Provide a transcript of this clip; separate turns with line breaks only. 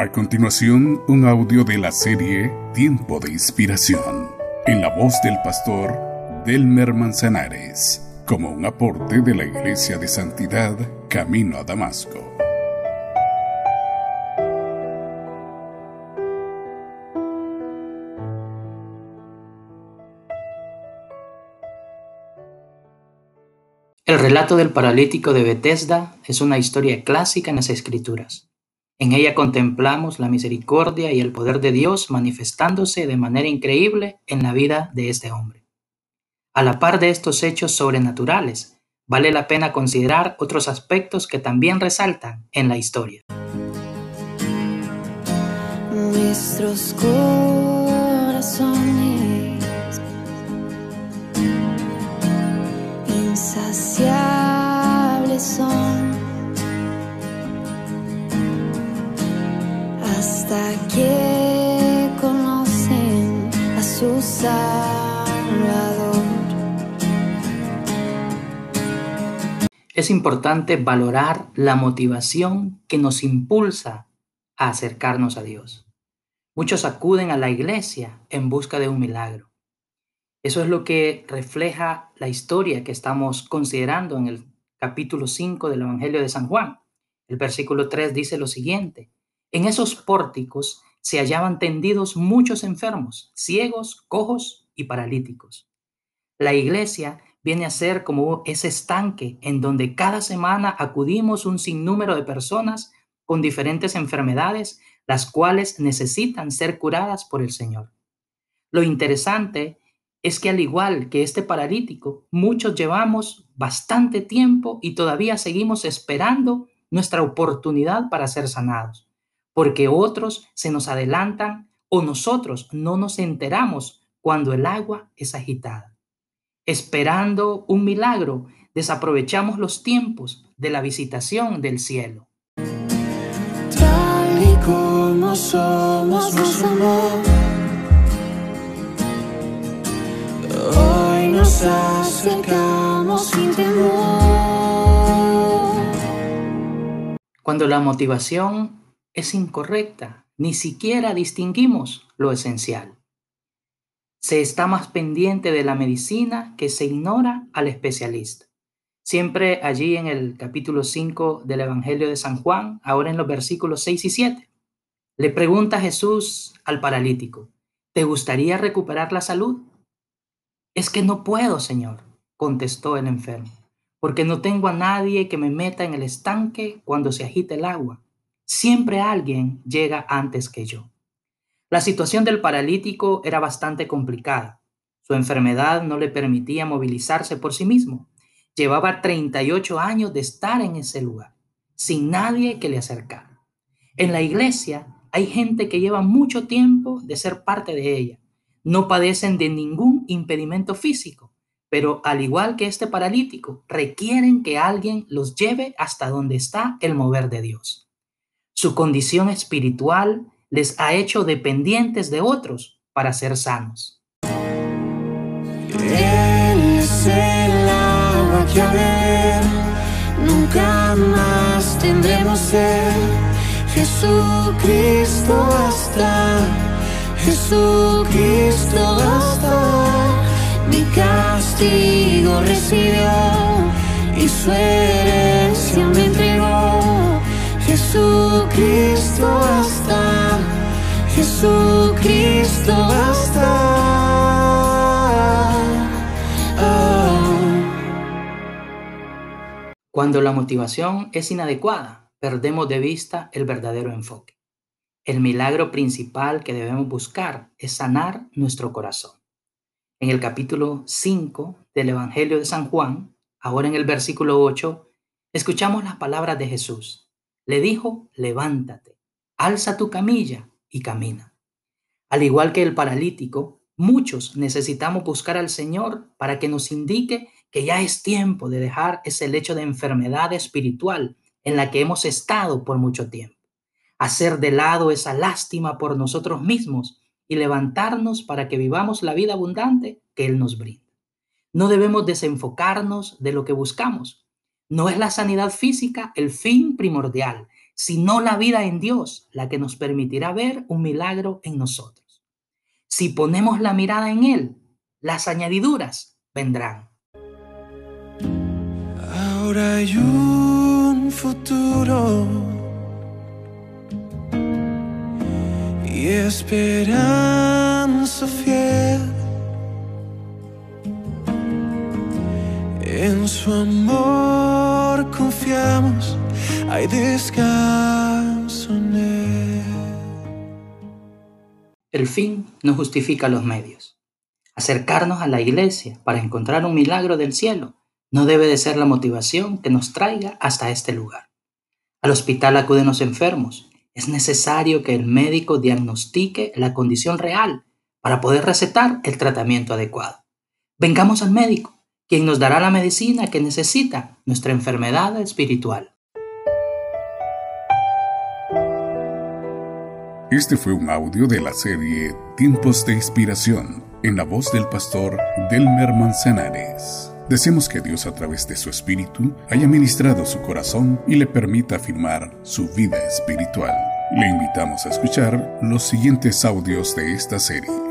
A continuación, un audio de la serie Tiempo de Inspiración, en la voz del pastor Delmer Manzanares, como un aporte de la Iglesia de Santidad Camino a Damasco.
El relato del paralítico de Bethesda es una historia clásica en las Escrituras. En ella contemplamos la misericordia y el poder de Dios manifestándose de manera increíble en la vida de este hombre. A la par de estos hechos sobrenaturales, vale la pena considerar otros aspectos que también resaltan en la historia. Es importante valorar la motivación que nos impulsa a acercarnos a Dios. Muchos acuden a la iglesia en busca de un milagro eso es lo que refleja la historia que estamos considerando en el capítulo 5 del Evangelio de San Juan. El versículo 3 dice lo siguiente, en esos pórticos se hallaban tendidos muchos enfermos, ciegos, cojos y paralíticos. La iglesia viene a ser como ese estanque en donde cada semana acudimos un sinnúmero de personas con diferentes enfermedades, las cuales necesitan ser curadas por el Señor. Lo interesante es que al igual que este paralítico, muchos llevamos bastante tiempo y todavía seguimos esperando nuestra oportunidad para ser sanados, porque otros se nos adelantan o nosotros no nos enteramos cuando el agua es agitada. Esperando un milagro, desaprovechamos los tiempos de la visitación del cielo.
Tal y como somos, nos acercamos sin temor.
Cuando la motivación es incorrecta, ni siquiera distinguimos lo esencial. Se está más pendiente de la medicina que se ignora al especialista. Siempre allí en el capítulo 5 del Evangelio de San Juan, ahora en los versículos 6 y 7, le pregunta Jesús al paralítico, ¿te gustaría recuperar la salud? Es que no puedo, Señor, contestó el enfermo, porque no tengo a nadie que me meta en el estanque cuando se agita el agua. Siempre alguien llega antes que yo. La situación del paralítico era bastante complicada. Su enfermedad no le permitía movilizarse por sí mismo. Llevaba 38 años de estar en ese lugar, sin nadie que le acercara. En la iglesia hay gente que lleva mucho tiempo de ser parte de ella, no padecen de ningún impedimento físico, pero al igual que este paralítico, requieren que alguien los lleve hasta donde está el mover de Dios. Su condición espiritual les ha hecho dependientes de otros para ser sanos.
nunca más tendremos ser. Jesucristo hasta Jesucristo basta, mi castigo recibió y su herencia me. Jesucristo basta, Jesucristo basta.
Cuando la motivación es inadecuada, perdemos de vista el verdadero enfoque. El milagro principal que debemos buscar es sanar nuestro corazón. En el capítulo 5 del Evangelio de San Juan, ahora en el versículo 8, escuchamos las palabras de Jesús. Le dijo, levántate, alza tu camilla y camina. Al igual que el paralítico, muchos necesitamos buscar al Señor para que nos indique que ya es tiempo de dejar ese lecho de enfermedad espiritual en la que hemos estado por mucho tiempo hacer de lado esa lástima por nosotros mismos y levantarnos para que vivamos la vida abundante que Él nos brinda. No debemos desenfocarnos de lo que buscamos. No es la sanidad física el fin primordial, sino la vida en Dios la que nos permitirá ver un milagro en nosotros. Si ponemos la mirada en Él, las añadiduras vendrán.
Ahora hay un futuro y esperanza fiel en su amor confiamos hay descanso en él.
El fin no justifica los medios. Acercarnos a la iglesia para encontrar un milagro del cielo no debe de ser la motivación que nos traiga hasta este lugar. Al hospital acuden los enfermos. Es necesario que el médico diagnostique la condición real para poder recetar el tratamiento adecuado. Vengamos al médico, quien nos dará la medicina que necesita nuestra enfermedad espiritual.
Este fue un audio de la serie Tiempos de Inspiración en la voz del pastor Delmer Manzanares. Deseamos que Dios a través de su espíritu haya ministrado su corazón y le permita afirmar su vida espiritual. Le invitamos a escuchar los siguientes audios de esta serie.